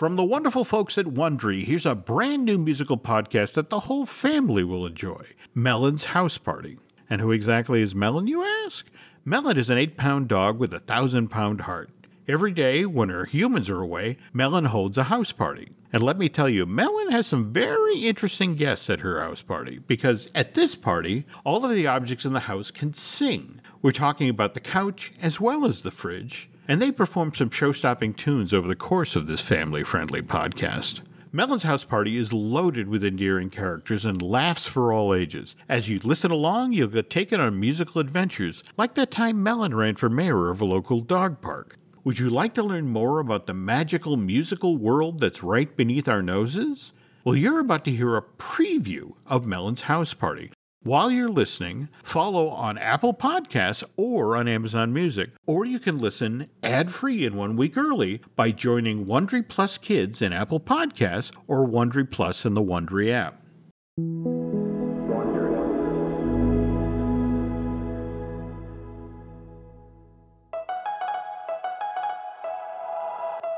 From the wonderful folks at Wondery, here's a brand new musical podcast that the whole family will enjoy Melon's House Party. And who exactly is Melon, you ask? Melon is an eight pound dog with a thousand pound heart. Every day, when her humans are away, Melon holds a house party. And let me tell you, Melon has some very interesting guests at her house party because at this party, all of the objects in the house can sing. We're talking about the couch as well as the fridge, and they perform some show stopping tunes over the course of this family friendly podcast. Melon's House Party is loaded with endearing characters and laughs for all ages. As you listen along, you'll get taken on musical adventures, like that time Melon ran for mayor of a local dog park. Would you like to learn more about the magical musical world that's right beneath our noses? Well, you're about to hear a preview of Melon's House Party. While you're listening, follow on Apple Podcasts or on Amazon Music, or you can listen ad-free and one week early by joining Wondery Plus Kids in Apple Podcasts or Wondery Plus in the Wondery app.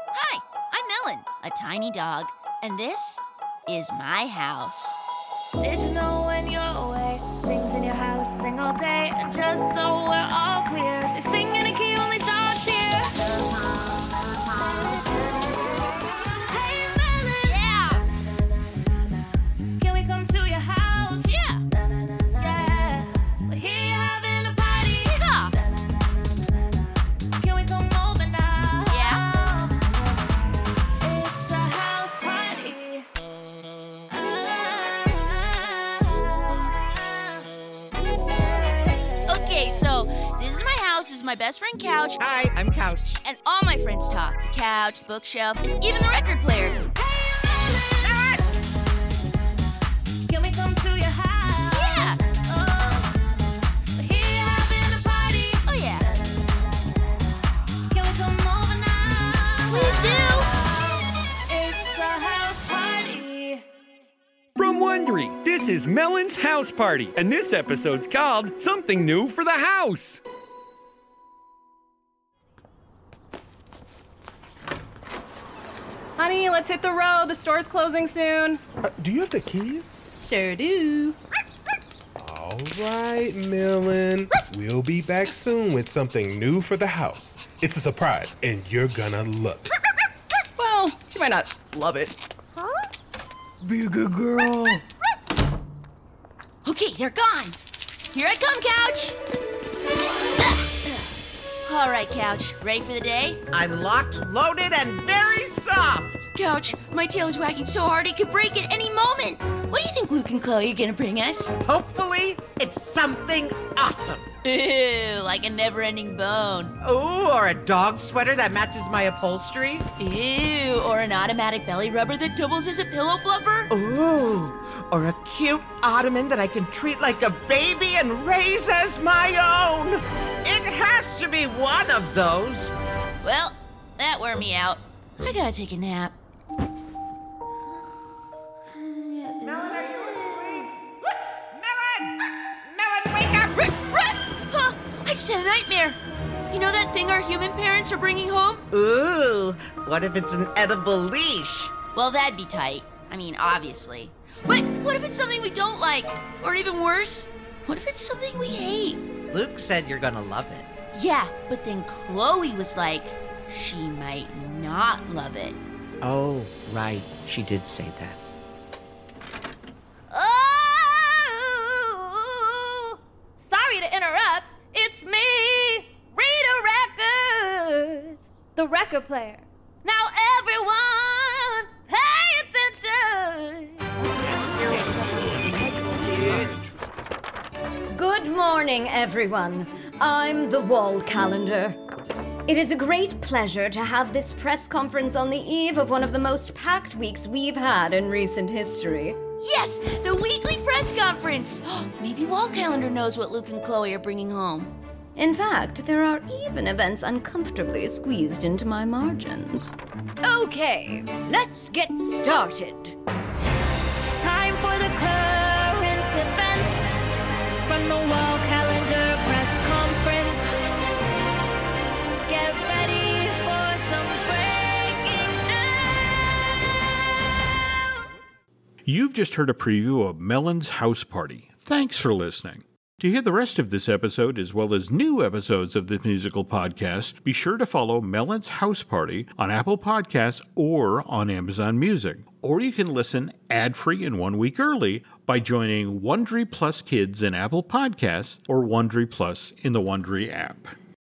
Hi, I'm Melon, a tiny dog, and this is my house. Did you know just so Okay, so this is my house. This is my best friend Couch, Hi, I'm Couch. and all my friends talk. The couch, the bookshelf, and even the record player. This is Melon's House Party, and this episode's called Something New for the House. Honey, let's hit the road. The store's closing soon. Uh, do you have the keys? Sure do. All right, Melon. We'll be back soon with something new for the house. It's a surprise, and you're gonna love it. Well, she might not love it. Huh? Be a good girl. Okay, they're gone. Here I come, Couch. Ah. All right, Couch. Ready for the day? I'm locked, loaded, and very soft. Couch, my tail is wagging so hard it could break at any moment. What do you think Luke and Chloe are gonna bring us? Hopefully, it's something awesome. Ew, like a never-ending bone. Ooh, or a dog sweater that matches my upholstery. Ew, or an automatic belly rubber that doubles as a pillow fluffer. Ooh, or a cute ottoman that I can treat like a baby and raise as my own. It has to be one of those. Well, that wore me out. I gotta take a nap. I just had a nightmare. You know that thing our human parents are bringing home? Ooh, what if it's an edible leash? Well, that'd be tight. I mean, obviously. But what if it's something we don't like? Or even worse, what if it's something we hate? Luke said you're gonna love it. Yeah, but then Chloe was like, she might not love it. Oh, right. She did say that. The record player. Now everyone, pay attention. Good morning, everyone. I'm the Wall Calendar. It is a great pleasure to have this press conference on the eve of one of the most packed weeks we've had in recent history. Yes, the weekly press conference. Maybe Wall Calendar knows what Luke and Chloe are bringing home. In fact, there are even events uncomfortably squeezed into my margins. Okay, let's get started. Time for the current events from the Wall Calendar press conference. Get ready for some breaking news. You've just heard a preview of Melon's House Party. Thanks for listening. To hear the rest of this episode, as well as new episodes of the musical podcast, be sure to follow Melon's House Party on Apple Podcasts or on Amazon Music. Or you can listen ad free and one week early by joining Wondery Plus Kids in Apple Podcasts or Wondery Plus in the Wondery app.